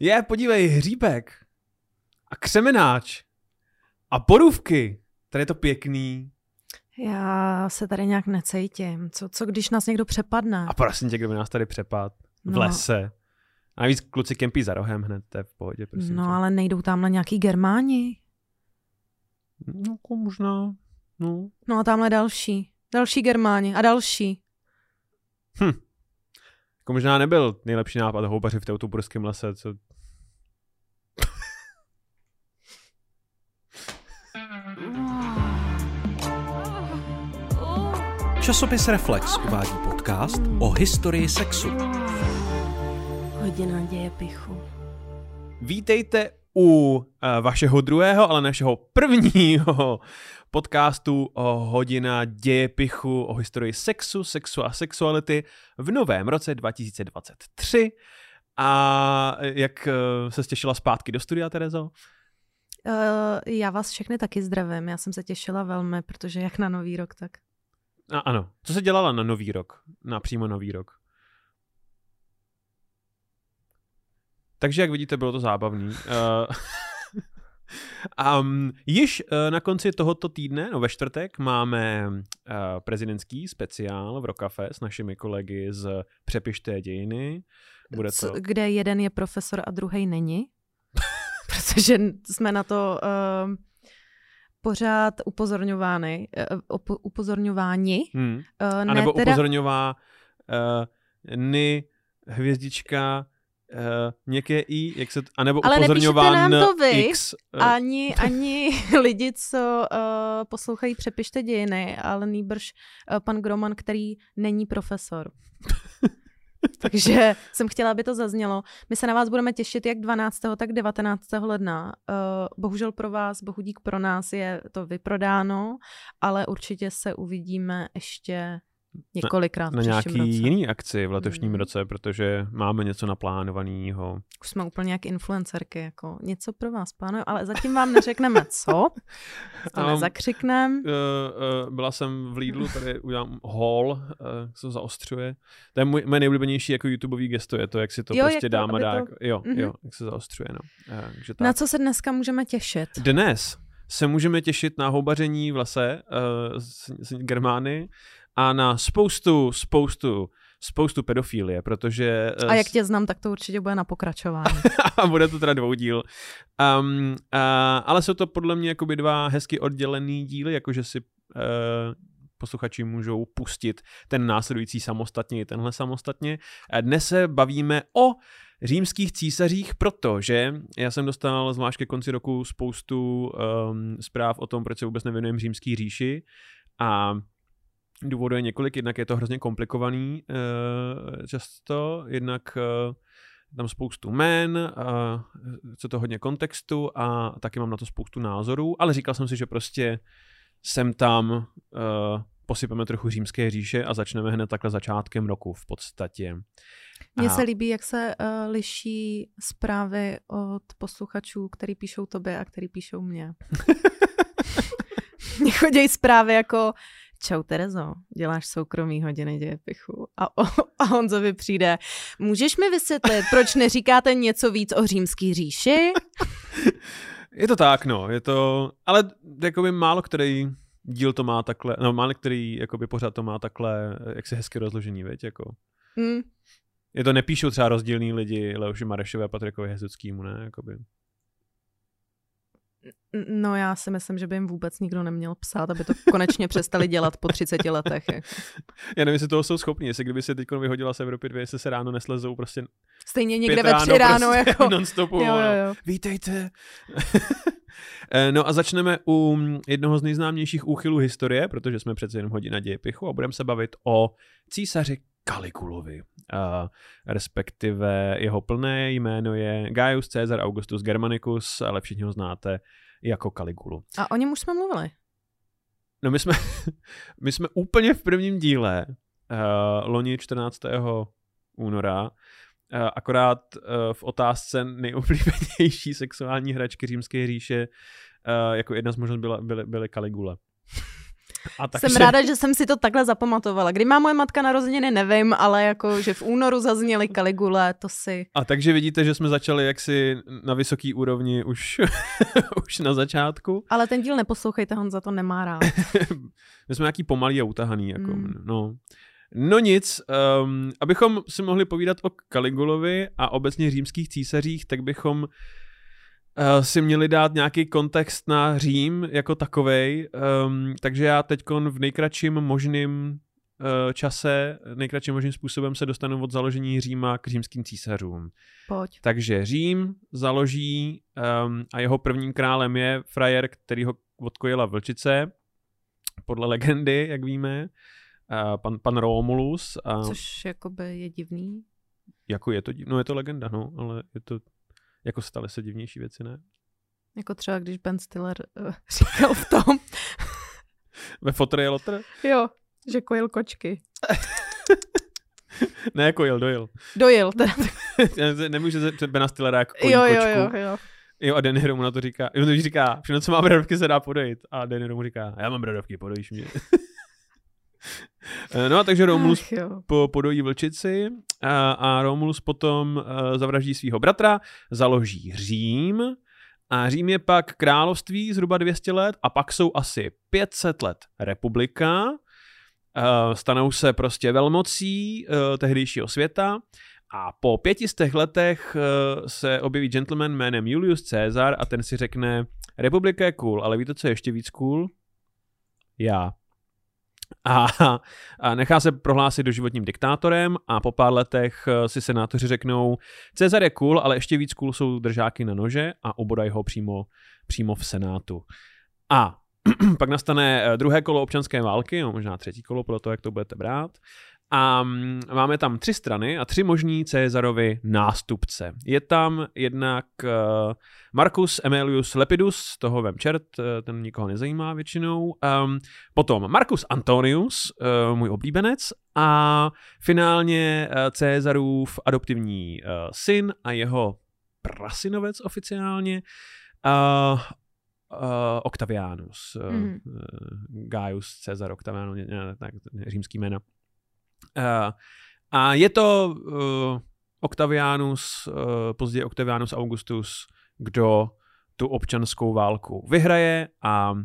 Je, podívej, hříbek. A křemenáč. A borůvky. Tady je to pěkný. Já se tady nějak necítím. Co, co když nás někdo přepadne? A prosím tě, kdo by nás tady přepad v No. lese. A navíc kluci kempí za rohem hned, to je v pohodě, prosím No tě. ale nejdou tamhle nějaký germáni. No, jako možná, no. No a tamhle další. Další germáni a další. Jako možná nebyl nejlepší nápad houbaři v Teutoburském lese, co... Časopis Reflex uvádí podcast o historii sexu. Hodina děje pichu. Vítejte u uh, vašeho druhého, ale našeho prvního podcastu o hodina dějepichu o historii sexu, sexu a sexuality v novém roce 2023. A jak uh, se těšila zpátky do studia, Terezo? Uh, já vás všechny taky zdravím. Já jsem se těšila velmi, protože jak na nový rok, tak A, ano. Co se dělala na nový rok? Na přímo nový rok? Takže, jak vidíte, bylo to zábavný. Um, již uh, na konci tohoto týdne, no ve čtvrtek, máme uh, prezidentský speciál v Rokafe s našimi kolegy z Přepište dějiny. Bude to... kde jeden je profesor a druhý není. protože jsme na to uh, pořád upozorňovány, uh, up, upozorňováni. Hmm. Uh, A ne nebo teda, upozorňová uh, Ny, hvězdička, uh, měkké i, jak se, a nebo Ale upozorňová nepíšete nám to vy, X. uh, ani, ani lidi, co uh, poslouchají Přepište dějiny, ale nýbrž uh, pan Groman, který není profesor. Takže jsem chtěla, aby to zaznělo. My se na vás budeme těšit jak 12. tak 19. ledna. Uh, bohužel pro vás, bohudík pro nás je to vyprodáno, ale určitě se uvidíme ještě několikrát na v nějaký roce. jiný akci v letošním Hmm. roce, protože máme něco naplánovaného. Už jsme úplně jak influencerky, jako něco pro vás plánujeme, ale zatím vám neřekneme co, to Um, nezakřikneme. Uh, uh, byla jsem v Lidlu, tady udělám haul, uh, se to zaostřuje. To je můj, moje nejoblíbenější jako YouTubeový gesto, je to, jak si to Jo, prostě to, dáma dá. to- Jako, jo, Mhm. jo, jak se zaostřuje, no. Uh, tak. Na co se dneska můžeme těšit? Dnes se můžeme těšit na houbaření v lese uh, s, s Germány a na spoustu, spoustu, spoustu pedofilie, protože... A jak tě znám, tak to určitě bude na pokračování. a bude to teda dvoudíl. Um, uh, ale jsou to podle mě jakoby dva hezky oddělený díly, jakože si uh, posluchači můžou pustit ten následující samostatně i tenhle samostatně. Dnes se bavíme o římských císařích, protože já jsem dostal zvlášť ke konci roku spoustu um, zpráv o tom, proč se vůbec nevěnujeme římský říši a důvodů je několik, jednak je to hrozně komplikovaný uh, často, jednak uh, tam spoustu jmen, uh, co to hodně kontextu a taky mám na to spoustu názorů, ale říkal jsem si, že prostě sem tam uh, posypeme trochu římské říše a začneme hned takhle začátkem roku v podstatě. Mně se líbí, jak se uh, liší zprávy od posluchačů, který píšou tobě a který píšou mě. Mně chodí zprávy jako Čau Terezo, děláš soukromý hodiny dějepichu. A, o, a Honzovi přijde, můžeš mi vysvětlit, proč neříkáte něco víc o římský říši? Je to tak, no, je to, ale jakoby málo který díl to má takhle, no málo který jakoby pořád to má takhle, jak se hezky rozložení, veď, jako. Hm, Je to nepíšou třeba rozdílní lidi Leoši Marešové a Patrikovi Hezuckýmu, ne, jakoby. No já si myslím, že by jim vůbec nikdo neměl psát, aby to konečně přestali dělat po 30 letech. Jako. Já nevím, jestli toho jsou schopni, jestli kdyby se teď vyhodila z Evropy 2, jestli se ráno neslezou prostě Stejně někde ve tři ráno, prostě jako... non-stopu. Jo, jo, jo. Vítejte. Eh, no a začneme u jednoho z nejznámějších úchylů historie, protože jsme přece jenom hodina dějepichu a budeme se bavit o císaři Kalikulovi. Uh, respektive jeho plné jméno je Gaius Caesar Augustus Germanicus, ale všichni ho znáte jako Kaligulu. A o něm už jsme mluvili. No my jsme, my jsme úplně v prvním díle, uh, loni 14. února, uh, akorát uh, v otázce nejoblíbenější sexuální hračky římské říše, uh, jako jedna z možností byla, byly, byly Caligula. A tak Jsem se- ráda, že jsem si to takhle zapamatovala. Kdy má moje matka narozeniny, nevím, ale jako, že v únoru zazněly Kaligule, to si... A takže vidíte, že jsme začali jaksi na vysoký úrovni už, už na začátku. Ale ten díl neposlouchejte, Honza to nemá rád. My jsme nějaký pomalý a utahaný. Jako, Mm. no. no nic, um, abychom si mohli povídat o Kaligulovi a obecně římských císařích, tak bychom uh, si měli dát nějaký kontext na Řím jako takovej. Um, takže já teď v nejkratším možným uh, čase, nejkratším možným způsobem se dostanu od založení Říma k římským císařům. Pojď. Takže Řím založí um, a jeho prvním králem je frajer, který ho odkojila vlčice, podle legendy, jak víme, uh, pan, pan Romulus. A Což jakoby je divný. jako je to, no je to legenda, no, ale je to, jako staly se divnější věci, ne? Jako třeba, když Ben Stiller uh, říkal v tom, Ve Fotry Lotr? jo, že kojil kočky. Ne, jel, dojel. Dojil teda. Nemůže se před Bena Stillera jako koní jo, jo, kočku. jo, jo. Jo, a Danny mu na to říká, jo, to říká, všechno, co má bradavky, se dá podojit. A Danny mu říká, já mám bradavky, podojíš mě. Eh, no a takže Romulus Ach, jo. po, podojí vlčici a, a Romulus potom uh, zavraždí svého bratra, založí Řím a Řím je pak království zhruba 200 let a pak jsou asi 500 let republika. Uh, stanou se prostě velmocí uh, tehdejšího světa a po pětistech letech uh, se objeví gentleman jménem Julius Caesar a ten si řekne, republika je cool, ale víte, co je ještě víc cool? Já. A, a nechá se prohlásit doživotním diktátorem a po pár letech eh, si senátoři řeknou, Cezar je cool, ale ještě víc cool jsou držáky na nože a ubodají ho přímo, přímo v senátu. A pak nastane eh, druhé kolo občanské války, no možná třetí kolo, podle toho, jak to budete brát. A mm, máme tam tři strany a tři možní Cezarovi nástupce. Je tam jednak eh, Marcus Aemilius Lepidus, toho vem čert, eh, ten nikoho nezajímá většinou. Um, potom Marcus Antonius, uh, můj oblíbenec, a finálně Cezarův adoptivní syn a jeho prasinovec oficiálně, uh, Octavianus, uh, Gaius Cezar Octavianus, ne, ne, tak římský jména. Uh, a je to uh, Octavianus, uh, později Octavianus Augustus, kdo tu občanskou válku vyhraje a uh,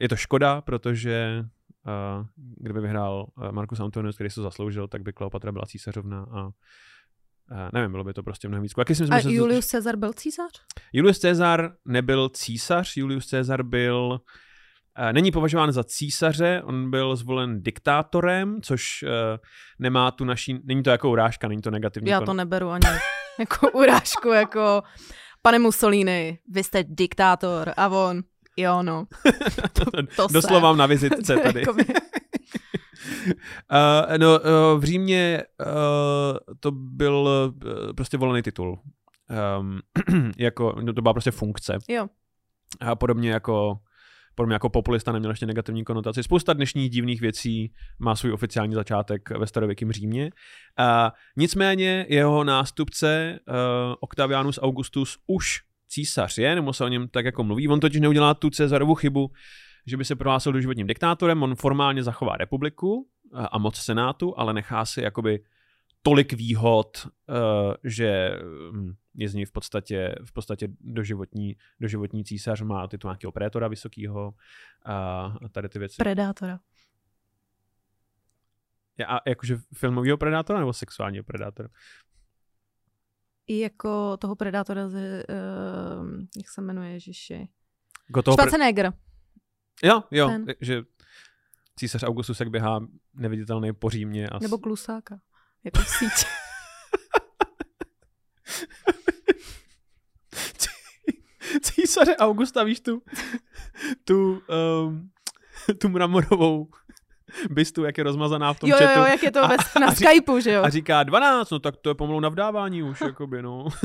je to škoda, protože uh, kdyby vyhrál uh, Marcus Antonius, který se to zasloužil, tak by Kleopatra byla císařovna a uh, nevím, bylo by to prostě mnohem víc. Jaký myslím, A to- Julius Caesar byl císař? Julius Caesar nebyl císař, Julius Caesar byl eh, Není považován za císaře, on byl zvolen diktátorem, což uh, nemá tu naší, není to jako urážka, není to negativní. Já kon- to neberu ani jako urážku, jako pane Mussolini, vy jste diktátor a on, jo no. To, to Doslova jsem. na vizitce tady. Uh, no, uh, v Římě uh, to byl uh, prostě volený titul. Um, jako, no, to byla prostě funkce. Jo. A podobně jako podobně jako populista neměl ještě negativní konotaci. Spousta dnešních divných věcí má svůj oficiální začátek ve starověkém Římě. Uh, nicméně jeho nástupce uh, Octavianus Augustus už císař je, nebo se o něm tak jako mluví. On totiž neudělá tu Cezarovu chybu, že by se prohlásil doživotním diktátorem, on formálně zachová republiku a a moc senátu, ale nechá si jakoby tolik výhod, uh, že hm, je z něj v podstatě, v podstatě doživotní, doživotní císař, má titul nějakého prétora vysokého a, tady ty věci. Predátora. A jakože filmového predátora nebo sexuálního predátora? I jako toho predátora, ze, uh, jak se jmenuje, Ježiši. Jako pre... Schwarzenegger. Jo, jo, Ten. že císař Augustus jak běhá neviditelný po Římě. A... Nebo Klusáka. Jako síť. císaře Augusta, víš tu, tu, um, tu mramorovou bystu, jak je rozmazaná v tom Jo, chatu. jo, jak je to A- ve, na a Skypeu, že jo. A říká 12, no tak to je pomalu na vdávání už, jakoby, no.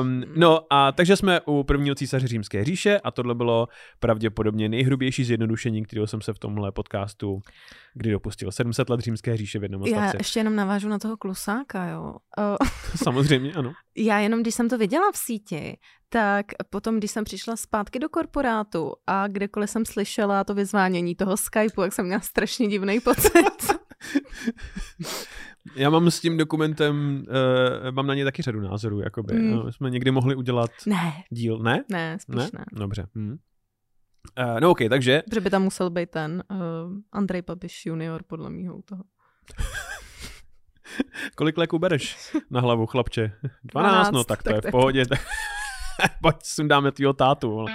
Um, no a takže jsme u prvního císaře římské říše a tohle bylo pravděpodobně nejhrubější zjednodušení, kterého jsem se v tomhle podcastu kdy dopustil. 700 let římské říše v jednom Já odstavci. ještě jenom navážu na toho klusáka, jo. Samozřejmě, ano. já jenom, když jsem to viděla v síti, tak potom, když jsem přišla zpátky do korporátu a kdekoliv jsem slyšela to vyzvánění toho Skypeu, jak jsem měla strašně divný pocit. Já mám s tím dokumentem, uh, mám na ně taky řadu názorů, jakoby. Mm. Mm. jsme někdy mohli udělat ne, díl, ne? ne, spíš Ne? ne. Dobře. Hm. Uh, no ok, takže Protože by tam musel být ten uh, Andrej Babiš junior, podle mýho u toho. kolik léků bereš na hlavu, chlapče? 12, no 12, tak to tak je to v pohodě. Tak... Pojď, sundáme tvýho tátu. vole.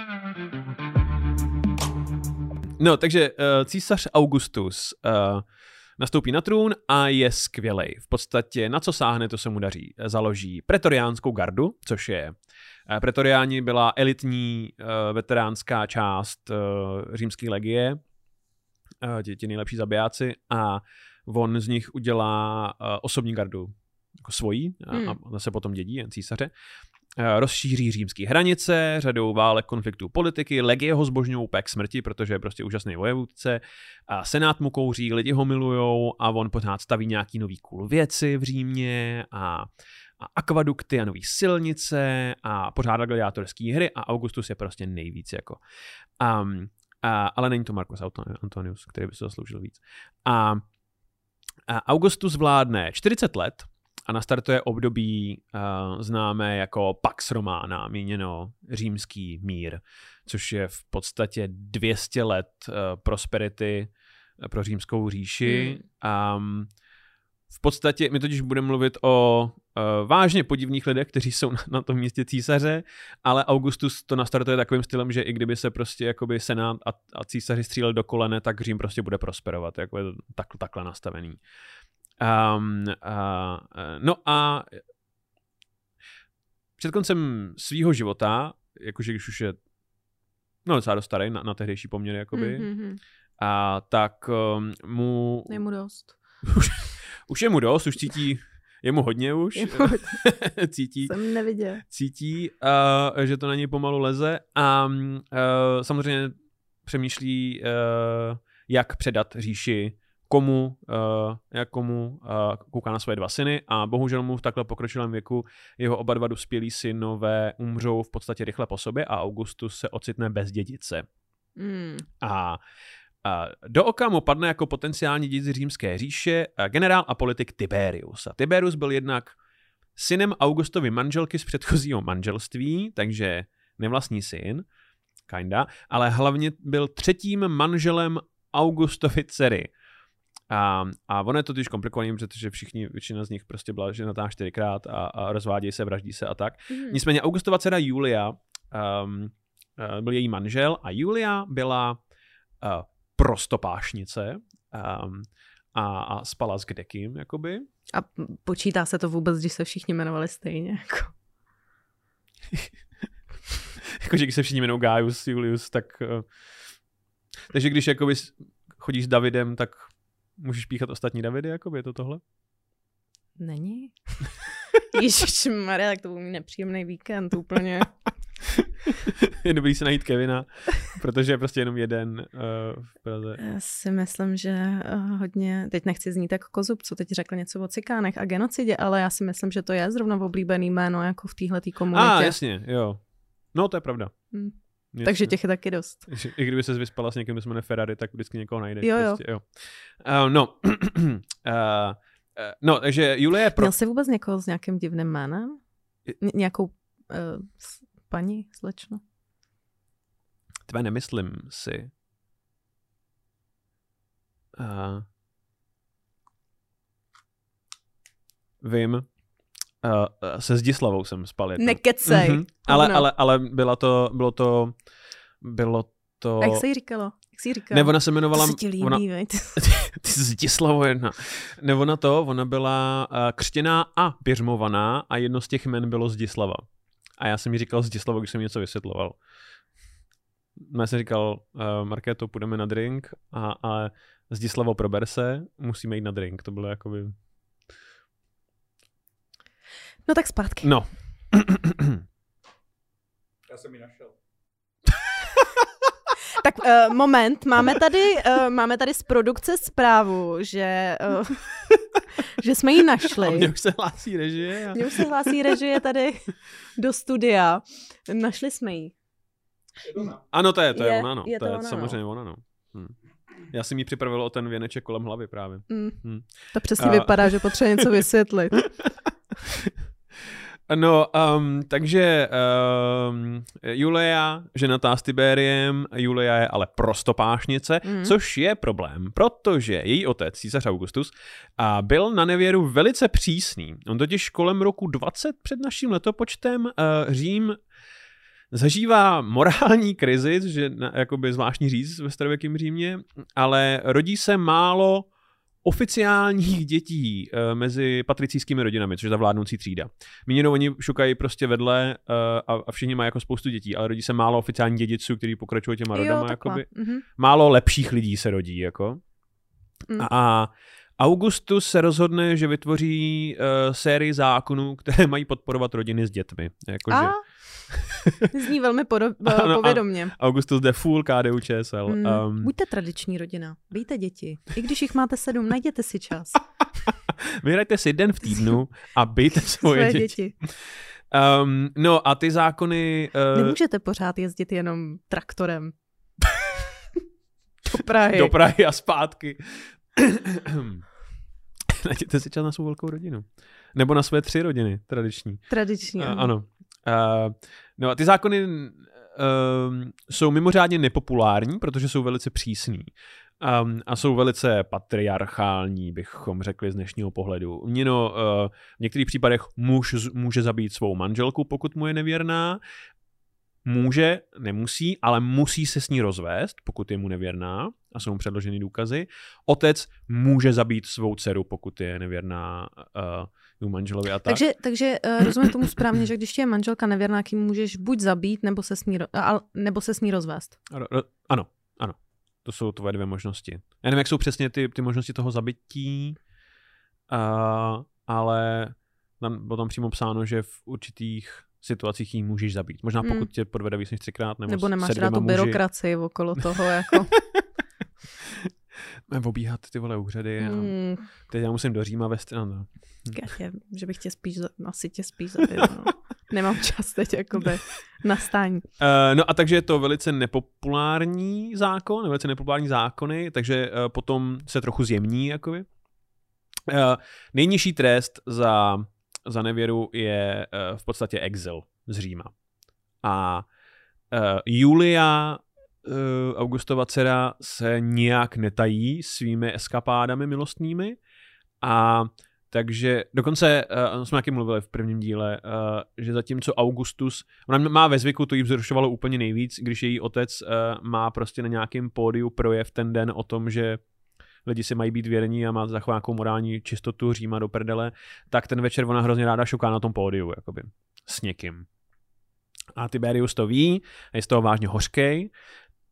No, takže uh, císař Augustus uh, nastoupí na trůn a je skvělej. V podstatě na co sáhne, to se mu daří. Založí pretoriánskou gardu, což je eh, Pretoriáni byla elitní uh, veteránská část uh, římské legie, ti, ti nejlepší zabijáci a on z nich udělá osobní gardu jako svojí a, Hmm. a zase potom dědí jen císaře. Eh, Rozšíří římské hranice, řadou válek, konfliktů politiky, legie ho zbožňují úplně k smrti, protože je prostě úžasný vojevůdce. A senát mu kouří, lidi ho milujou a on pořád staví nějaký nový cool věci v Římě a, a akvadukty a nový silnice a pořádá gladiátorské hry a Augustus je prostě nejvíc jako. Um, a, ale není to Marcus Anton- Antonius, který by se zasloužil víc. A, a Augustus vládne 40 let a nastartuje období uh, známé jako Pax Romana, míněno římský mír, což je v podstatě 200 let uh, prosperity eh, pro římskou říši. Um, v podstatě, my totiž budeme mluvit o uh, vážně podivných lidech, kteří jsou na, na tom místě císaře, ale Augustus to nastartuje takovým stylem, že i kdyby se prostě jakoby senát a, a císaři stříleli do kolene, tak Řím prostě bude prosperovat, jako je to tak, takhle nastavený. Um, uh, no a před koncem svýho života, jakože když už je no docela dost starý na, na tehdejší poměry, jakoby, mm-hmm. A tak um, mu, Je mu dost. už je mu dost, už cítí, je mu hodně už, Je mu- cítí, jsem neviděl. cítí, uh, že to na něj pomalu leze a uh, samozřejmě přemýšlí, uh, jak předat říši komu, uh, jak komu uh, kouká na své dva syny a bohužel mu v takhle pokročilém věku jeho oba dva dospělí synové umřou v podstatě rychle po sobě a Augustus se ocitne bez dědice. Mm. A, a do oka mu padne jako potenciální dědic římské říše a generál a politik Tiberius. A Tiberius byl jednak synem Augustovy manželky z předchozího manželství, takže nevlastní syn, kinda, ale hlavně byl třetím manželem Augustovy dcery. A, a ono je to totiž komplikovaný, protože všichni, většina z nich prostě byla ženatá čtyřikrát a, a rozvádějí se, vraždí se a tak. Mm. Nicméně Augustova dcera Julia um, uh, byl její manžel a Julia byla uh, prostopášnice um, a, a spala s kdekým, jakoby. A počítá se to vůbec, když se všichni jmenovali stejně? Jako. Jakože když se všichni jmenou Gaius, Julius, tak... Uh, takže když jakoby chodíš s Davidem, tak můžeš píchat ostatní Davidy, jakoby je to tohle? Není? Ježiš Maria, tak to byl mít nepříjemný víkend úplně. je dobrý se najít Kevina, protože je prostě jenom jeden uh, v Praze. Já si myslím, že eh, hodně, teď nechci znít jako kozub, co teď řekl něco o cikánech a genocidě, ale já si myslím, že to je zrovna oblíbený jméno jako v téhleté komunitě. A, ah, jasně, jo. No, to je pravda. Hm. Jasně. Takže těch je taky dost. I kdyby se vyspala s někým, kdo se jmenuje Ferrari, tak vždycky někoho najdeš. Jo, jo. Prostě, jo. Uh, no. uh, no, takže Julie je pro... Měl jsi vůbec někoho s nějakým divným jménem? Ně- nějakou uh, paní, slečno? Tvé nemyslím si. Uh, vím. Uh, se Zdislavou jsem spal jednou. Nekecej. Mhm. Ale, Hovno. ale, ale byla to, bylo to, bylo to... A jak se jí říkalo? Jak jsi jí říkal? Ne, ona se jmenovala... to se ti líbí, ona, ty Zdislavo jedna. Ne, ona to, ona byla uh, křtěná a běžmovaná a jedno z těch jmen bylo Zdislava. A já jsem jí říkal Zdislavo, když jsem něco vysvětloval. No, Já jsem říkal, uh, Markéto, půjdeme na drink, a, ale Zdislavo prober se, musíme jít na drink. To bylo jakoby... No tak zpátky. No. Já jsem ji našel. Tak uh, moment, máme tady, uh, máme tady z produkce zprávu, že, uh, že jsme ji našli. A mně už se hlásí režie. A... Mně už se hlásí režie tady do studia. Našli jsme ji. Ano, to je, to je, Je- ona, no. je to to je ona, no. samozřejmě ona, no. Hm. Já jsem jí připravil o ten věneček kolem hlavy právě. Mm. Hm. To přesně A- vypadá, že potřebuje něco vysvětlit. No, um, takže um, Julia, ženatá s Tiberiem, Julia je ale prostopášnice, Mhm. což je problém, protože její otec, císař Augustus, a byl na nevěru velice přísný. On totiž kolem roku 20 před naším letopočtem uh, Řím zažívá morální krizi, že jakoby zvláštní říct ve starověkém Římě, ale rodí se málo oficiálních dětí uh, mezi patricijskými rodinami, což je ta vládnoucí třída. Míněno oni šukají prostě vedle uh, a, a všichni mají jako spoustu dětí, ale rodí se málo oficiálních dědiců, kteří pokračují těma rodama. jo, jakoby. Mhm. Málo lepších lidí se rodí, jako. Mm. A Augustus se rozhodne, že vytvoří uh, sérii zákonů, které mají podporovat rodiny s dětmi. Jakože A zní velmi Ano, povědomně. Augustus jde full KDU ČSL. Mm. Um, Buďte tradiční rodina, bejte děti. I když jich máte sedm, najděte si čas. vyhrajte si den v týdnu a byjte svoje, Své děti. děti. Um, no a ty zákony... Uh, Nemůžete pořád jezdit jenom traktorem. Do Prahy. do Prahy a zpátky. Najděte si čas na svou velkou rodinu. Nebo na své tři rodiny, tradiční. Tradiční. Uh, ano. ano. Uh, no a ty zákony uh, jsou mimořádně nepopulární, protože jsou velice přísný. Um, a jsou velice patriarchální, bychom řekli z dnešního pohledu. Měno, uh, v některých případech muž může zabít svou manželku, pokud mu je nevěrná. Může, nemusí, ale musí se s ní rozvést, pokud je mu nevěrná a jsou mu předloženy důkazy. Otec může zabít svou dceru, pokud je nevěrná uh, jeho manželovi a tak. Takže, takže uh, rozumím tomu správně, že když ti je manželka nevěrná, ji můžeš buď zabít, nebo se s ní, nebo se s ní rozvést. Ro- ro- Ano, ano. To jsou tvoje dvě možnosti. Já nevím, jak jsou přesně ty, ty možnosti toho zabití, uh, ale tam bylo tam přímo psáno, že v určitých situacích jí můžeš zabít. Možná Hmm. pokud tě podvede víc než třikrát, nebo, Nebo nemáš rád tu byrokracii okolo toho, jako... Obíhat ty vole úřady. a mm, Teď já musím do Říma ve stranu. No. já tě, že bych tě spíš, za- asi tě spíš zabil, no. Nemám čas teď, jakoby, na stání. Uh, no a takže je to velice nepopulární zákon, velice nepopulární zákony, takže uh, potom se trochu zjemní, jakoby. Uh, nejnižší trest za, za nevěru je uh, v podstatě exil z Říma. A uh, Julia, Augustova dcera, se nijak netají svými eskapádami milostnými a takže dokonce uh, jsme taky mluvili v prvním díle, uh, že zatímco Augustus, ona má ve zvyku, to jí vzrušovalo úplně nejvíc, když její otec uh, má prostě na nějakém pódiu projev ten den o tom, že lidi si mají být věrní a má zachovat nějakou morální čistotu Říma do prdele, tak ten večer ona hrozně ráda šuká na tom pódiu, jakoby, s někým. A Tiberius to ví, a je z toho vážně hořkej,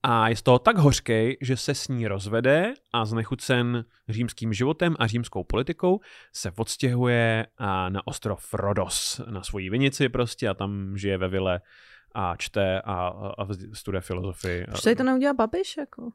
a je z toho tak hořkej, že se s ní rozvede a znechucen římským životem a římskou politikou se odstěhuje a na ostrov Rodos, na svoji vinici prostě a tam žije ve vile a čte a, a, studuje filozofii. Proč tady to neudělá Babiš, jako?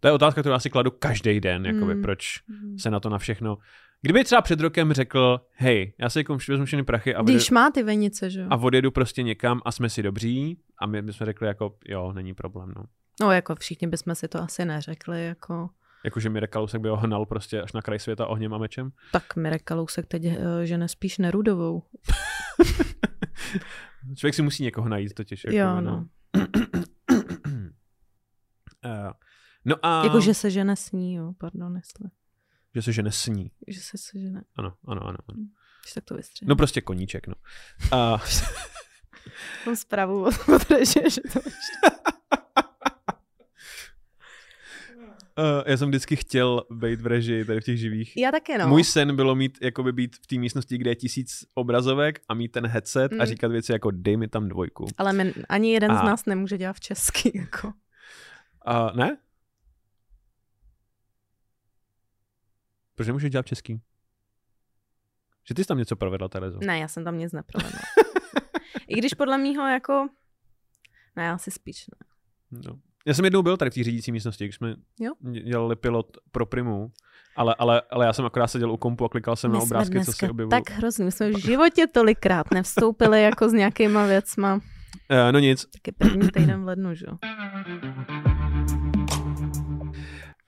To je otázka, kterou já si kladu každý den, jakoby, Mm. proč Mm. se na to na všechno... Kdyby třeba před rokem řekl, hej, já si jako vezmu všechny prachy a, odjedu, Když má ty venice, že a odjedu prostě někam a jsme si dobří a my bychom řekli jako, jo, není problém, no. No jako všichni bychom si to asi neřekli, jako... Jakože Mirek Kalousek by ho hnal prostě až na kraj světa ohněm a mečem. Tak Mirek Kalousek teď eh, žene spíš Nerudovou. Člověk si musí někoho najít totiž. Jako, Jo, no. Eh, no a... Jakože se žene s ní, jo, pardon, jestli. Že se žene sní. Že se se žene. Ano, ano, ano. ano. Když tak to vystřihne. No prostě koníček, no. A, Mám zprávu od, že to uh, já jsem vždycky chtěl být v režii tady v těch živých. Já taky, no. Můj sen bylo mít, jakoby být v té místnosti, kde je tisíc obrazovek a mít ten headset mm. a říkat věci jako dej mi tam dvojku. Ale my, ani jeden A- z nás nemůže dělat v česky, jako. A ne? Proč nemůžeš dělat český? Že ty jsi tam něco provedla, Terezo. Ne, já jsem tam nic neprovedla. I když podle mýho jako... Ne, asi spíš ne. No. Já jsem jednou byl tady v té řídící místnosti, když jsme Jo? dělali pilot pro Primu, ale, ale, ale já jsem akorát seděl u kompu a klikal jsem My na obrázky, co se objevují. tak hrozný. My jsme v životě tolikrát nevstoupili jako s nějakýma věcma. Uh, no nic, Taky první týden v lednu, že jo?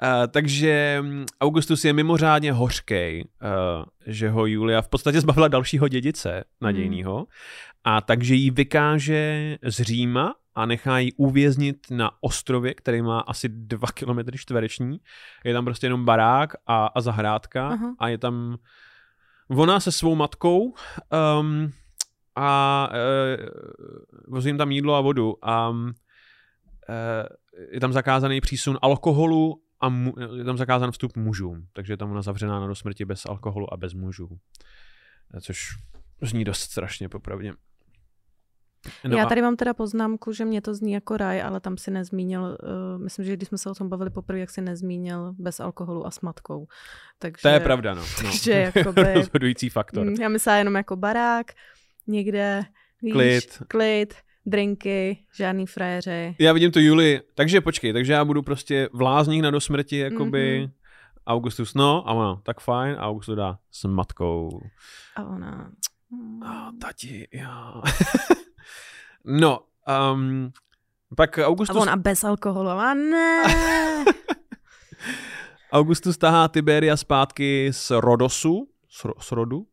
Uh, takže mm, Augustus je mimořádně hořkej, uh, že ho Julia v podstatě zbavila dalšího dědice nadějného a takže jí vykáže z Říma a nechá ji uvěznit na ostrově, který má asi dva kilometry čtvereční. Je tam prostě jenom barák a, a zahrádka Aha. a je tam ona se svou matkou um, a uh, vozí jim tam jídlo a vodu a um, uh, je tam zakázaný přísun alkoholu a mu, je tam zakázán vstup mužům, takže je tam ona zavřená na do smrti bez alkoholu a bez mužů. Eh, Což zní dost strašně popravdě. No Já tady mám teda poznámku, že mě to zní jako raj, ale tam si nezmínil, uh, myslím, že když jsme se o tom bavili poprvé, jak si nezmínil bez alkoholu a s matkou. Takže, To je pravda, no. no. Takže jakoby, Rozhodující faktor. mm, já myslela jenom jako barák, někde, víš, Klid. klid, drinky, žádný frajeři. Já vidím to Juli, takže počkej, takže já budu prostě v lázních na do smrti, jakoby Mhm. Augustus, no, a ona, tak fajn, a Augustus dá s matkou. A ona... mm, A tati, já. no, um, pak A Augustus, ona bez alkoholu. A ne. Augustus tahá Tiberia zpátky z Rodosu, z, Ro, z Rodu,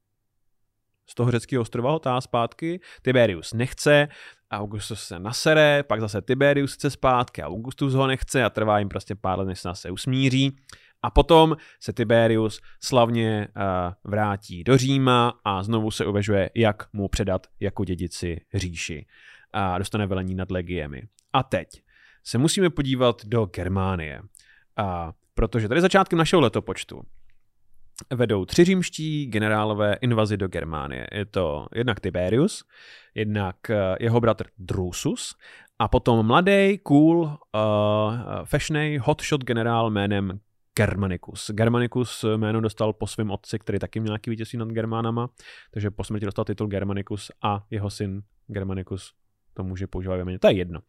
z toho řeckého ostrova ho tahá zpátky, Tiberius nechce, Augustus se nasere, pak zase Tiberius chce zpátky, Augustus ho nechce a trvá jim prostě pár let, než se se usmíří. A potom se Tiberius slavně uh, vrátí do Říma a znovu se uvažuje, jak mu předat jako dědici říši. A dostane velení nad legiemi. A teď se musíme podívat do Germánie. A protože tady začátkem našeho letopočtu vedou tři římští generálové invazi do Germánie. Je to jednak Tiberius, jednak eh, jeho bratr Drusus a potom mladý, cool, uh, fashionej, hotshot generál jménem Germanicus. Germanicus jméno dostal po svém otci, který taky měl nějaký vítězství nad Germánama, takže po smrti dostal titul Germanicus a jeho syn Germanicus to může používat ve jméně. To je jedno.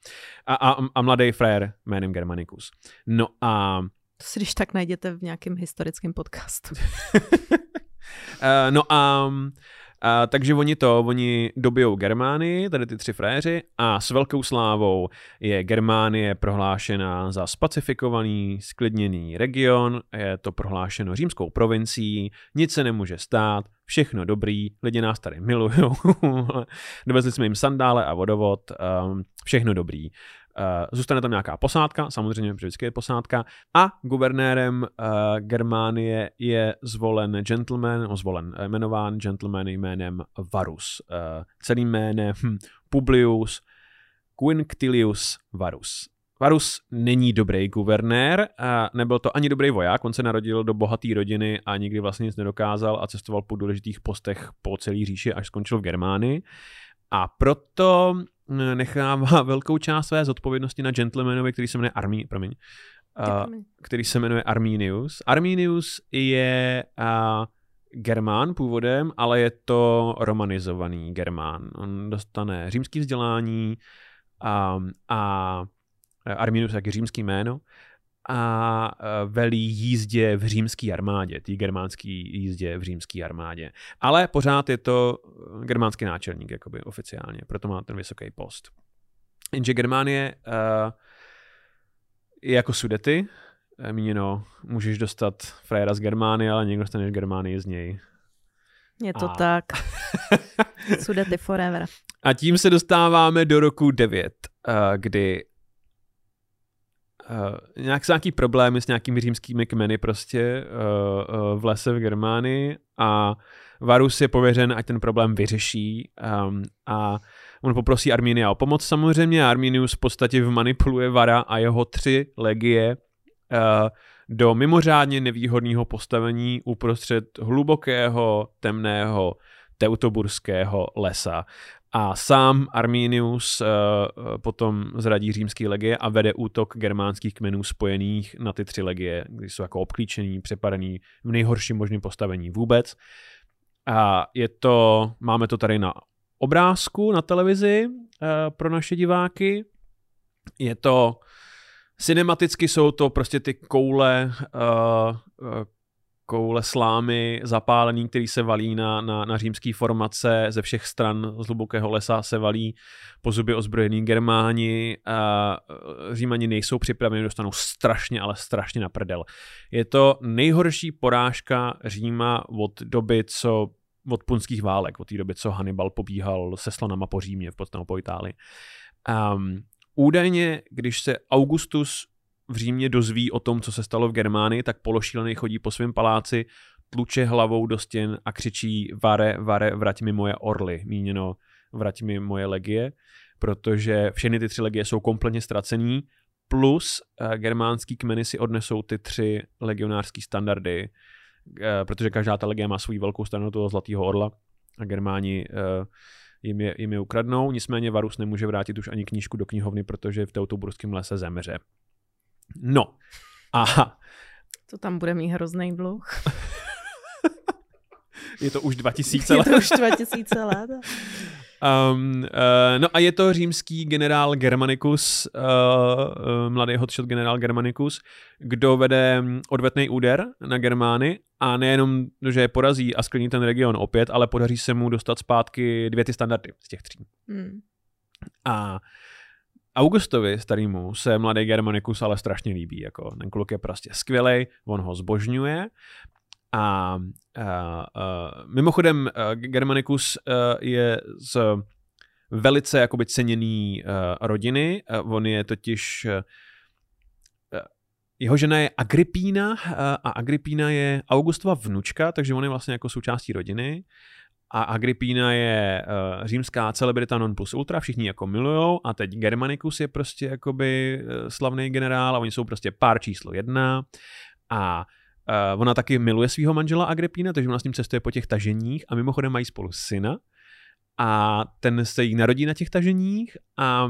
A, a, a mladý frér jménem Germanicus. No a To si když tak najděte v nějakém historickém podcastu. Uh, no a uh, takže oni to, oni dobijou Germánii, tady ty tři fréři, a s velkou slávou je Germánie prohlášena za spacifikovaný, sklidněný region, je to prohlášeno římskou provincií, nic se nemůže stát, všechno dobrý, lidi nás tady milujou, dovezli jsme jim sandále a vodovod, um, všechno dobrý. Uh, zůstane tam nějaká posádka, samozřejmě, protože vždycky je posádka, a guvernérem uh, Germánie je zvolen gentleman, no, zvolen, eh, jmenován gentleman jménem Varus. Celým jménem hm, Publius Quinctilius Varus. Varus není dobrý guvernér, a nebyl to ani dobrý voják, on se narodil do bohaté rodiny a nikdy vlastně nic nedokázal a cestoval po důležitých postech po celé říši, až skončil v Germánii. A proto hm, nechává velkou část své zodpovědnosti na gentlemanovi, který se jmenuje Armí, promiň, a, který se jmenuje Arminius. Arminius je a, Germán původem, ale je to romanizovaný Germán. On dostane římský vzdělání a, a Arminius jak římský jméno a a velí jízdě v římské armádě, té germánské jízdě v římské armádě. Ale pořád je to germánský náčelník, jakoby oficiálně, proto má ten vysoký post. Jenže Germánie uh, je jako Sudety, míněno, můžeš dostat frajera z Germánie, ale někdo dostaneš Germánii z něj. Je to A- tak. Sudety forever. A tím se dostáváme do roku 9, eh, kdy uh, nějak, nějaký problémy s nějakými římskými kmeny prostě uh, uh, v lese v Germánii a Varus je pověřen, ať ten problém vyřeší um, a on poprosí Armínia o pomoc samozřejmě a Arminius v podstatě vmanipuluje Vara a jeho tři legie uh, do mimořádně nevýhodného postavení uprostřed hlubokého, temného, teutoburského lesa. A sám Arminius uh, potom zradí římský legie a vede útok germánských kmenů spojených na ty tři legie, když jsou jako obklíčený, přepadaný v nejhorším možném postavení vůbec. A je to, máme to tady na obrázku na televizi uh, pro naše diváky. Je to cinematicky jsou to prostě ty koule koule slámy zapálený, který se valí na, na, na římský formace ze všech stran z hlubokého lesa se valí po zuby ozbrojení Germáni a Římani nejsou připraveni, dostanou strašně, ale strašně na prdel. Je to nejhorší porážka Říma od doby, co od punských válek, od té doby, co Hannibal pobíhal se slonama po Římě, v podstatě po Itálii. Um, údajně, když se Augustus v Římě dozví o tom, co se stalo v Germánii, tak pološílený chodí po svém paláci, tluče hlavou do stěn a křičí vare, vare, vrať mi moje orly, míněno vrať mi moje legie, protože všechny ty tři legie jsou kompletně ztracený, plus uh, germánský kmeny si odnesou ty tři legionářský standardy, uh, protože každá ta legie má svou velkou standardu toho zlatého orla a Germáni uh, jim je, jim je ukradnou, nicméně Varus nemůže vrátit už ani knížku do knihovny, protože v Teutoburském lese zemře. No. Aha. To tam bude mít hrozný dluh. je to už 2000 let. Je to už 2000 let. Um, uh, no a je to římský generál Germanicus, uh, uh, mladý hotshot generál Germanicus, kdo vede odvetný úder na Germány a nejenom, že je porazí a sklní ten region opět, ale podaří se mu dostat zpátky dvě ty standardy z těch tří. Hmm. A Augustovi starýmu se mladý Germanicus ale strašně líbí. Jako. Ten kluk je prostě skvělý, on ho zbožňuje. A, a, a mimochodem Germanicus je z velice jakoby ceněný rodiny. On je totiž jeho žena je Agripína a Agripína je Augustova vnučka, takže on je vlastně jako součástí rodiny a Agrippina je uh, římská celebrita non plus ultra, všichni jako milujou. A teď Germanicus je prostě jakoby uh, slavný generál a oni jsou prostě pár číslo jedna. A uh, ona taky miluje svého manžela Agrippina, takže ona s ním cestuje po těch taženích a mimochodem mají spolu syna. A ten se jí narodí na těch taženích a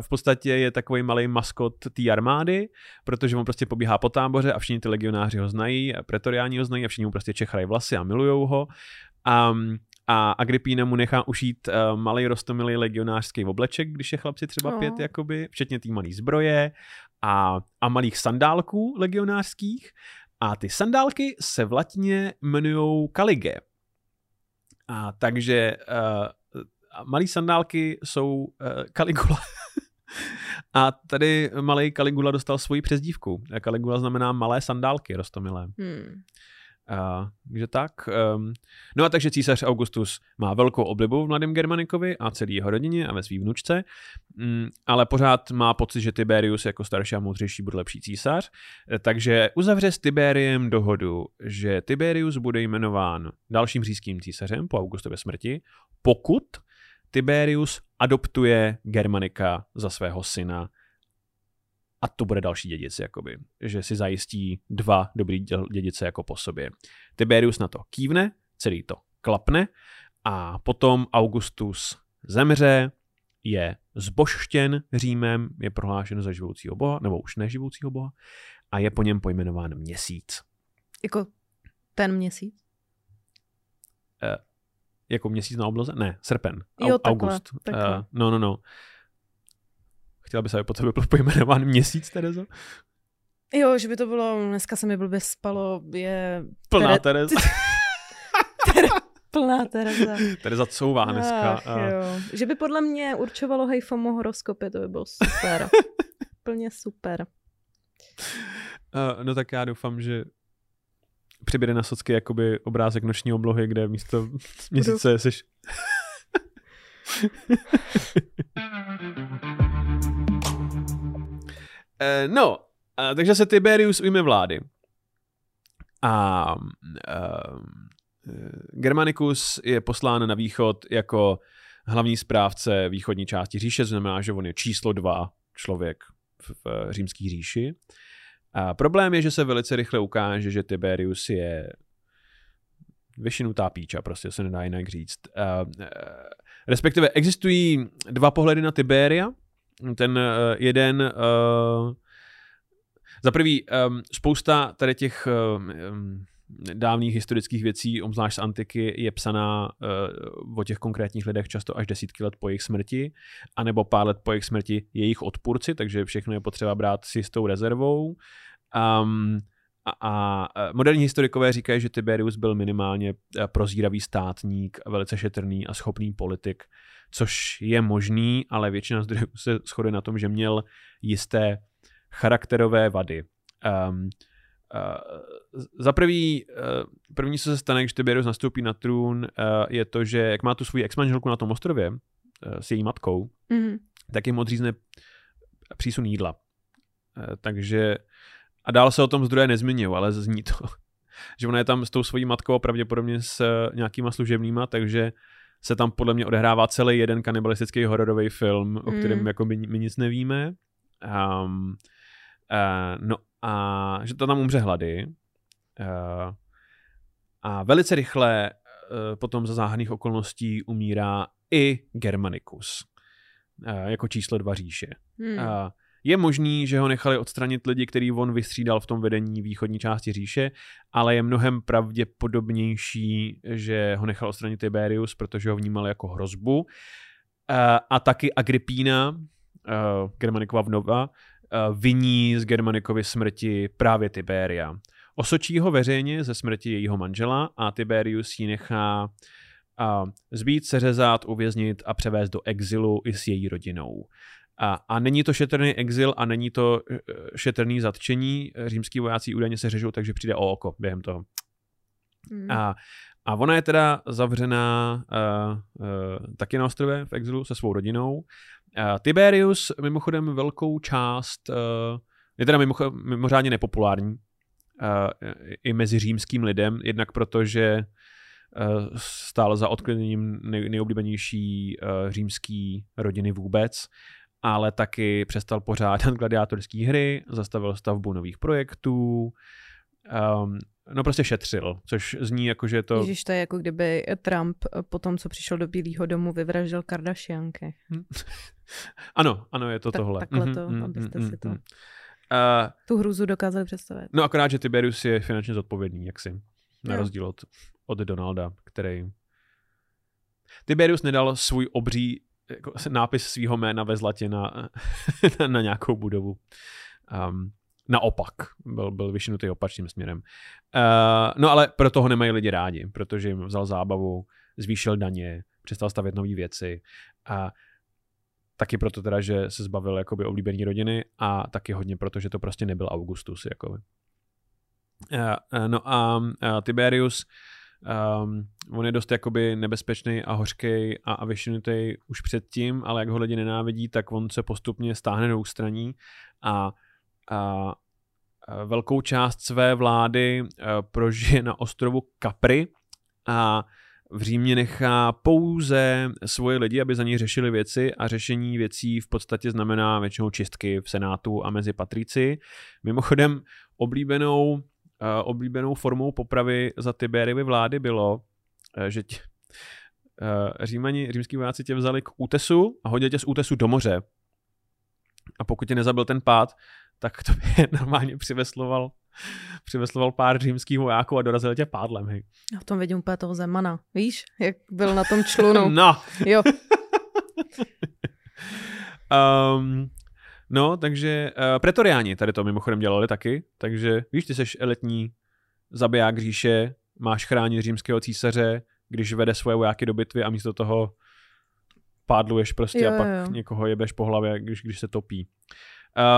v podstatě je takový malý maskot té armády, protože on prostě pobíhá po táboře a všichni ty legionáři ho znají, pretoriáni ho znají a všichni mu prostě čechrají vlasy a milujou ho Um, a Agripína mu nechá ušít uh, malý rostomilý legionářský obleček, když je chlapci třeba no. pět, jakoby, včetně té malé zbroje a, a malých sandálků legionářských. A ty sandálky se v latině jmenují kalige. A takže uh, malý sandálky jsou uh, Caligula. a tady malý Caligula dostal svoji přezdívku. Caligula znamená malé sandálky rostomilé. Hmm. Takže tak. Um, no a takže císař Augustus má velkou oblibu v mladém Germanikovi a celý jeho rodině a ve svý vnučce, um, ale pořád má pocit, že Tiberius jako starší a moudřejší bude lepší císař, takže uzavře s Tiberiem dohodu, že Tiberius bude jmenován dalším říšským císařem po Augustově smrti, pokud Tiberius adoptuje Germanika za svého syna a to bude další dědic, jakoby, že si zajistí dva dobrý dědice jako po sobě. Tiberius na to kývne, celý to klapne a potom Augustus zemře, je zboštěn Římem, je prohlášen za živoucího boha, nebo už neživoucího boha, a je po něm pojmenován měsíc. Jako ten měsíc? E, jako měsíc na obloze? Ne, srpen. Jo, takhle, August. Takhle. E, no, no, no. Chtěla bys, aby po tebe byl pojmenován měsíc, Terezo? Jo, že by to bylo, dneska se mi blbě spalo, je... Plná Tere... Tereza. Tere... Plná Tereza. Tereza couvá dneska. Ach, a... jo. Že by podle mě určovalo hejfomo horoskopy, to by bylo super. Plně super. Uh, no tak já doufám, že přibude na socky jakoby obrázek noční oblohy, kde místo měsíce jsi... Eh, no, uh, takže se Tiberius ujme vlády. A uh, Germanicus je poslán na východ jako hlavní správce východní části říše, znamená, že on je číslo dva člověk v, v římské říši. A problém je, že se velice rychle ukáže, že Tiberius je vyšinutá píča, prostě se nedá jinak říct. Uh, uh, respektive existují dva pohledy na Tiberia, ten uh, jeden uh, za prvý, um, spousta tady těch um, dávných historických věcí, obzvlášť z antiky, je psaná uh, o těch konkrétních lidech často až desítky let po jejich smrti, anebo pár let po jejich smrti jejich odpůrci, takže všechno je potřeba brát s jistou rezervou. Um, a, a moderní historikové říkají, že Tiberius byl minimálně prozíravý státník, velice šetrný a schopný politik, což je možný, ale většina zdrojů se shoduje na tom, že měl jisté charakterové vady. Um, Uh, za prvý, uh, první, co se stane, když Tiberius nastoupí na trůn, uh, je to, že jak má tu svoji exmanželku na tom ostrově uh, s její matkou, mm-hmm. tak jim odřízne přísun jídla. Uh, takže a dál se o tom zdroje nezmiňují, ale zní to, že ona je tam s tou svojí matkou a pravděpodobně s nějakýma služebnýma, takže se tam podle mě odehrává celý jeden kanibalistický hororový film, o kterém mm. jako my, my nic nevíme. Um, uh, no a že to tam umře hlady. Uh, a velice rychle uh, potom za záhadných okolností umírá i Germanicus. Uh, jako číslo dva říše. Hmm. Uh, je možný, že ho nechali odstranit lidi, který on vystřídal v tom vedení východní části říše, ale je mnohem pravděpodobnější, že ho nechal odstranit Tiberius, protože ho vnímal jako hrozbu. Uh, a taky Agrippína, uh, Germanikova vnova, uh, viní z Germanikovy smrti právě Tiberia. Osočí ho veřejně ze smrti jejího manžela a Tiberius ji nechá uh, zbít, seřezat, uvěznit a převést do exilu i s její rodinou. A, a není to šetrný exil a není to uh, šetrný zatčení. Římský vojáci údajně se řežou, takže přijde o oko během toho. Mm. A, a ona je teda zavřená uh, uh, taky na ostrově v exilu se svou rodinou. Uh, Tiberius mimochodem velkou část uh, je teda mimo, mimořádně nepopulární uh, i mezi římským lidem, jednak protože uh, stál za odkliněním nej, nejoblíbenější uh, římský rodiny vůbec ale taky přestal pořádat gladiátorské hry, zastavil stavbu nových projektů, um, no prostě šetřil, což zní jako, že to... Ježiš, to je jako kdyby Trump po tom, co přišel do Bílého domu, vyvraždil Kardashianky. ano, ano, je to tak, tohle. Takhle to, mm-hmm, abyste mm-hmm, si to... Uh, tu hruzu dokázali představit. No akorát, že Tiberius je finančně zodpovědný, jaksi. Na jo. rozdíl od, od Donalda, který... Tiberius nedal svůj obří jako nápis svého jména ve zlatě na, na nějakou budovu. Um, naopak, byl, byl vyšinutý opačným směrem. Uh, no ale proto ho nemají lidi rádi, protože jim vzal zábavu, zvýšil daně, přestal stavět nové věci a taky proto teda, že se zbavil jakoby oblíbený rodiny a taky hodně proto, že to prostě nebyl Augustus. Jakoby. Uh, uh, no a uh, Tiberius Um, on je dost jakoby nebezpečný a hořký a, a vyšinutý už předtím, ale jak ho lidi nenávidí, tak on se postupně stáhne do ústraní a, a, a velkou část své vlády uh, prožije na ostrovu Capri a v Římě nechá pouze svoje lidi, aby za ní řešili věci a řešení věcí v podstatě znamená většinou čistky v Senátu a mezi patrici. Mimochodem oblíbenou oblíbenou formou popravy za Tiberiovy vlády bylo, uh, že tě, uh, Římani, římský vojáci tě vzali k útesu a hodili tě z útesu do moře. A pokud tě nezabil ten pád, tak to by normálně přivesloval přivesloval pár římských vojáků a dorazil tě pádlem. Hej. Já v tom vidím úplně toho Zemana. Víš, jak byl na tom člunu. no. Jo. um, No, takže uh, pretoriáni tady to mimochodem dělali taky, takže víš, ty seš elitní zabiják říše, máš chránit římského císaře, když vede svoje vojáky do bitvy a místo toho pádluješ prostě jo, a pak jo. někoho jebeš po hlavě, když, když se topí.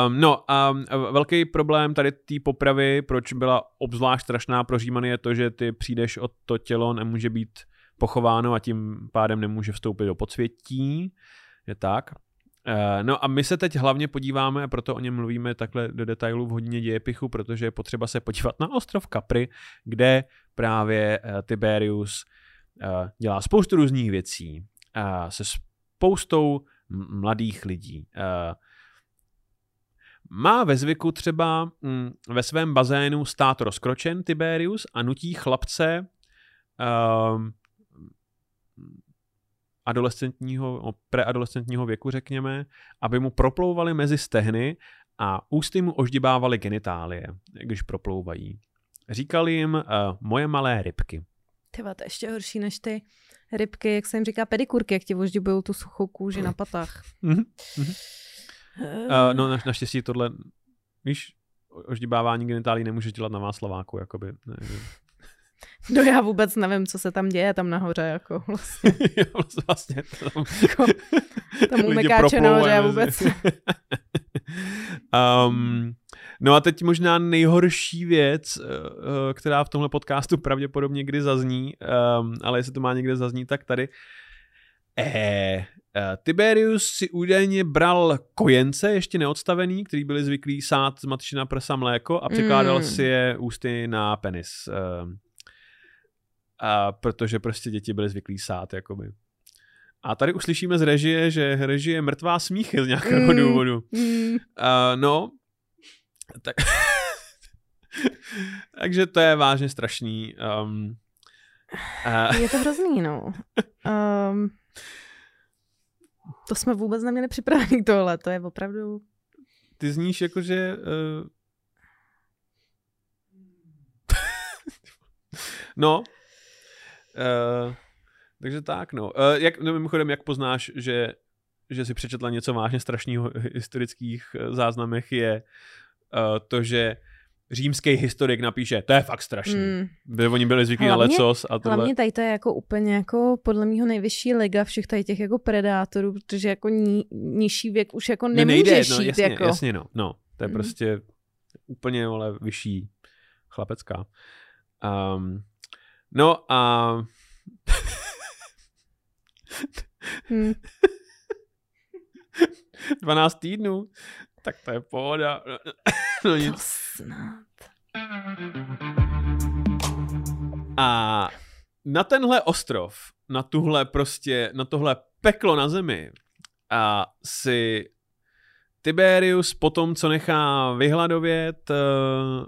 Um, no a velký problém tady té popravy, proč byla obzvlášť strašná pro Římany, je to, že ty přijdeš o to tělo, nemůže být pochováno a tím pádem nemůže vstoupit do podsvětí. Je tak. Eh, no a my se teď hlavně podíváme, a proto o něm mluvíme takhle do detailu v hodině dějepichu, protože je potřeba se podívat na ostrov Capri, kde právě eh, Tiberius eh, dělá spoustu různých věcí se spoustou mladých lidí. Má ve zvyku třeba mm, ve svém bazénu stát rozkročen Tiberius a nutí chlapce adolescentního, preadolescentního věku, řekněme, aby mu proplouvali mezi stehny a ústy mu oždibávali genitálie, když proplouvají. Říkal jim uh, moje malé rybky. Tyva, to je ještě horší než ty rybky, jak se jim říká pedikurky, jak ti oždibují tu suchou kůži na patách. Uh, no na, naštěstí tohle, víš, oždibávání genitálí nemůžeš dělat na Václaváku, jakoby. Ne, ne. No já vůbec nevím, co se tam děje tam nahoře, jako vlastně. Jo, vlastně tam, Jako, tam u lidi Mekáče nahoře já vůbec. um, no a teď možná nejhorší věc, eh, eh, která v tomhle podcastu pravděpodobně kdy zazní, um, ale jestli to má někde zaznít, tak tady. Eh, eh, Tiberius si údajně bral kojence ještě neodstavený, který byli zvyklí sát z matčina prsa mléko a překládal Mm. si je ústy na penis. A protože prostě děti byly zvyklí sát, jakoby. A tady uslyšíme z režie, že režie je mrtvá smíchy z nějakého Mm. důvodu. Mm, Uh, no, tak... Takže to je vážně strašný. Um, uh, je to hrozný, no. Um, to jsme vůbec neměli připravený k tohle, to je opravdu... ty zníš jako, že... Uh... no. Uh, takže tak, no. Uh, jak, no, mimochodem, jak poznáš, že, že si přečetla něco vážně strašného v historických eh, záznamech, je uh, to, že římský historik napíše, to je fakt strašný. Mm. Mm, Oni byli zvyklí na Hlavně- lecos a tohle. hlavně tady to je jako úplně jako podle mého nejvyšší liga všech tady těch jako predátorů, protože jako ní, nižší věk už jako Ne, nemůže nejde, šít no, jasně, jako. jasně, no, no. To je Mhm. prostě úplně, ale vyšší chlapecká. Um, no a Hm. 12 týdnů, tak to je pohoda. No To nic. snad. A na tenhle ostrov, na tuhle prostě, na tohle peklo na zemi a si Tiberius potom, co nechá vyhladovět uh,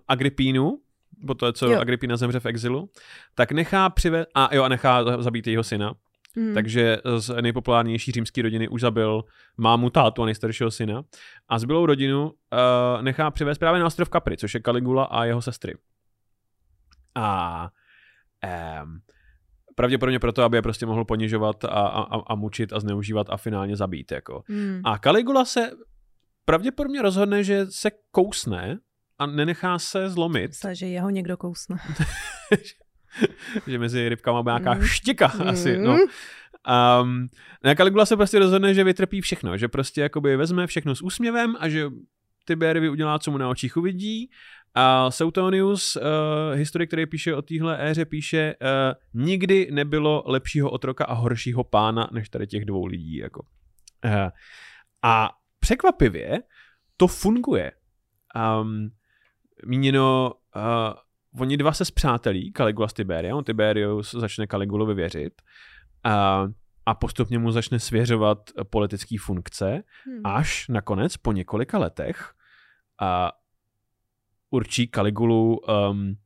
Agrippínu, po to, co Jo. Agrippina zemře v exilu, tak nechá přivést, a jo, a nechá za- zabít jeho syna. Hm. Takže z nejpopulárnější římské rodiny už zabil mámu, tátu a nejstaršího syna. A zbylou rodinu uh, nechá přivést právě na ostrov Capri, což je Caligula a jeho sestry. A um, pravděpodobně proto, aby je prostě mohl ponižovat a, a, a- mučit a zneužívat a finálně zabít. Jako. Hm. A Caligula se pravděpodobně rozhodne, že se kousne a nenechá se zlomit, Myslela, že jeho někdo kousne. že mezi rybkama byla nějaká Mm. štika asi. No. Um, ne, Caligula se prostě rozhodne, že vytrpí všechno, že prostě jakoby vezme všechno s úsměvem a že Tiberivi udělá, co mu na očích uvidí. A Suetonius, uh, historik, který píše o téhle éře, píše, uh, nikdy nebylo lepšího otroka a horšího pána, než tady těch dvou lidí. Jako. Uh, a překvapivě to funguje. Um, míněno, uh, oni dva se zpřátelí, Caligula s Tiberium, Tiberius začne Caligulovi věřit a, a postupně mu začne svěřovat politické funkce, Hm. až nakonec po několika letech a určí Caligulu um,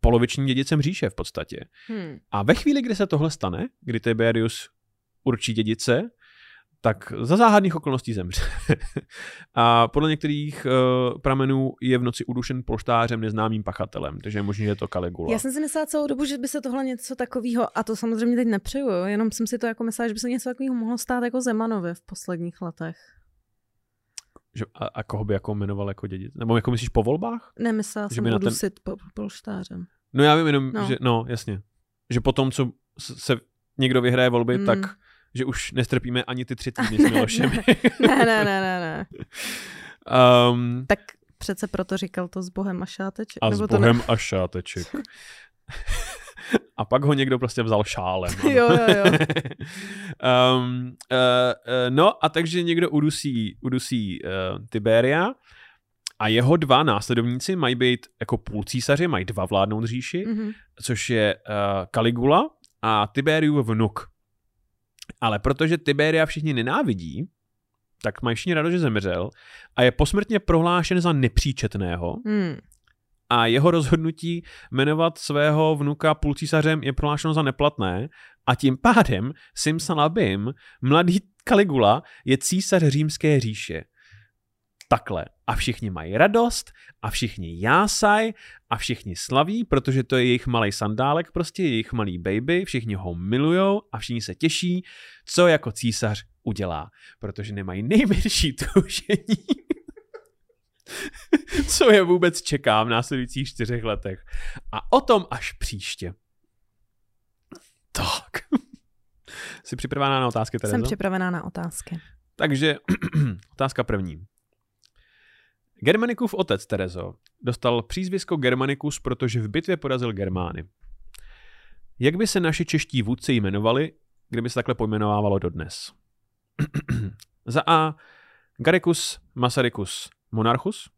polovičním dědicem říše v podstatě. Hm. A ve chvíli, kdy se tohle stane, kdy Tiberius určí dědice, tak za záhadných okolností zemře. a podle některých uh, pramenů je v noci udušen polštářem neznámým pachatelem, takže je možné, že je to Caligula. Já jsem si myslela celou dobu, že by se tohle něco takového, a to samozřejmě teď nepřeju, jenom jsem si to jako myslela, že by se něco takového mohlo stát jako Zemanovi v posledních letech. Že, a, a koho by jako jmenoval jako dědic? Nebo jako myslíš po volbách? Nemyslela Že jsem by na ten- udusit po, polštářem. No já vím jenom, No. že no, jasně. Že potom, co se někdo vyhraje volby, Mm. tak že už nestrpíme ani ty tři týdny s Milošem. Ne, ne, ne, ne, ne. um, Tak přece proto říkal to s Bohem a šáteček. a s nebo to bohem a šáteček. a pak ho někdo prostě vzal šálem. ano. Jo, jo, jo. um, uh, uh, no a takže někdo udusí, udusí uh, Tiberia a jeho dva následovníci mají být jako půl císaři, mají dva vládnout říši, ne. Mhm. což je uh, Caligula a Tiberiův vnuk. Ale protože Tiberia všichni nenávidí, tak mají všichni rado, že zemřel a je posmrtně prohlášen za nepříčetného Hmm. a jeho rozhodnutí jmenovat svého vnuka půlcísařem je prohlášeno za neplatné a tím pádem Simsalabim, mladý Caligula, je císař římské říše. Takhle. A všichni mají radost a všichni jásaj a všichni slaví, protože to je jejich malý sandálek, prostě jejich malý baby, všichni ho milujou a všichni se těší, co jako císař udělá, protože nemají nejmenší tušení, co je vůbec čeká v následujících čtyřech letech. A o tom až příště. Tak. Jsi připravená na otázky, Terezo? Jsem připravená na otázky. Takže otázka první. Germanikův otec Terezo dostal přízvisko Germanicus, protože v bitvě porazil Germány. Jak by se naši čeští vůdci jmenovali, kdyby se takhle pojmenovávalo dodnes? Za A. Garicus Masaricus Monarchus.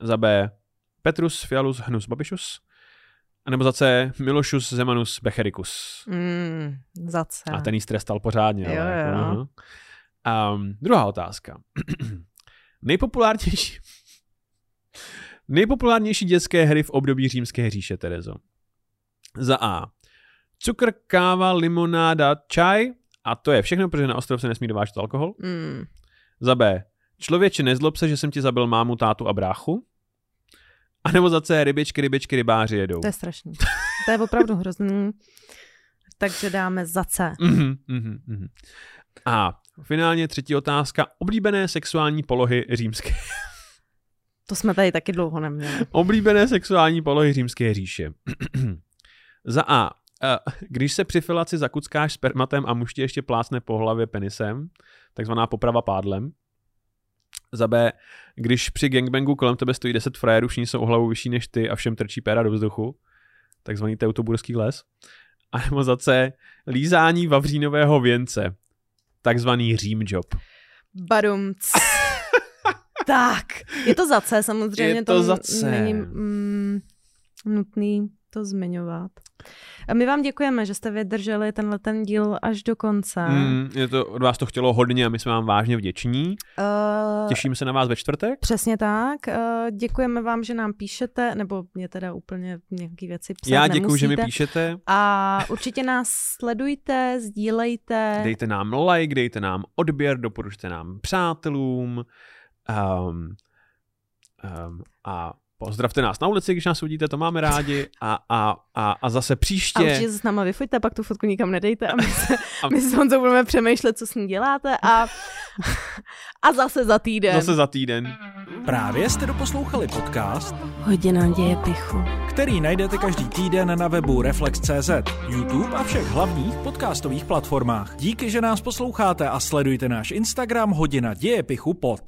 Za B. Petrus Fialus Hnus Babišus. A nebo za C. Milošus Zemanus Bechericus. Mm, za C. A ten jí trestal pořádně. Jo, ale, jo. jako, aha. um, druhá otázka. Nejpopulárnější Nejpopulárnější dětské hry v období římské říše, Terezo. Za A. Cukr, káva, limonáda, čaj. A to je všechno, protože na ostrov se nesmí dovážet alkohol. Mm, Za B. Člověče, nezlob se, že jsem ti zabil mámu, tátu a bráchu. A nebo za C. Rybičky, rybičky, rybáři jedou. to je strašný. To je opravdu hrozný. Takže dáme za C. Mhm, mhm, mhm. A finálně třetí otázka. Oblíbené sexuální polohy římské. To jsme tady taky dlouho neměli. Oblíbené sexuální polohy římské říše. Za A. eh, Když se při filaci zakuckáš spermatem a muž ti ještě plácne po hlavě penisem, takzvaná poprava pádlem. Za B. Když při gangbangu kolem tebe stojí 10 frajerů, všichni jsou o hlavu vyšší než ty a všem trčí péra do vzduchu. Takzvaný teutoburský les. A nebo za C. Lízání vavřínového věnce. Takzvaný řím job. Badum. tak, je to za C samozřejmě. Je to za C. Není mm, nutný to zmiňovat. A my vám děkujeme, že jste vydrželi tenhle ten díl až do konce. Mm, je to, od vás to chtělo hodně a my jsme vám vážně vděční. Uh, Těším se na vás ve čtvrtek. Přesně tak. Uh, děkujeme vám, že nám píšete, nebo mě teda úplně nějaký věci psát Já děkuji, že mi píšete. A určitě nás sledujte, sdílejte. Dejte nám like, dejte nám odběr, doporučte nám přátelům um, um, a pozdravte nás na ulici, když nás uvidíte, to máme rádi a, a, a, a zase A příště. určitě se s náma vyfoďte, pak tu fotku nikam nedejte a my se, A- my s Honzou budeme přemýšlet, co s ní děláte a, a zase za týden. Zase za týden. Právě jste doposlouchali podcast, Hodina děje pichu. který najdete každý týden na webu Reflex.cz, YouTube a všech hlavních podcastových platformách. Díky, že nás posloucháte a sledujte náš Instagram Hodina děje pichu pod.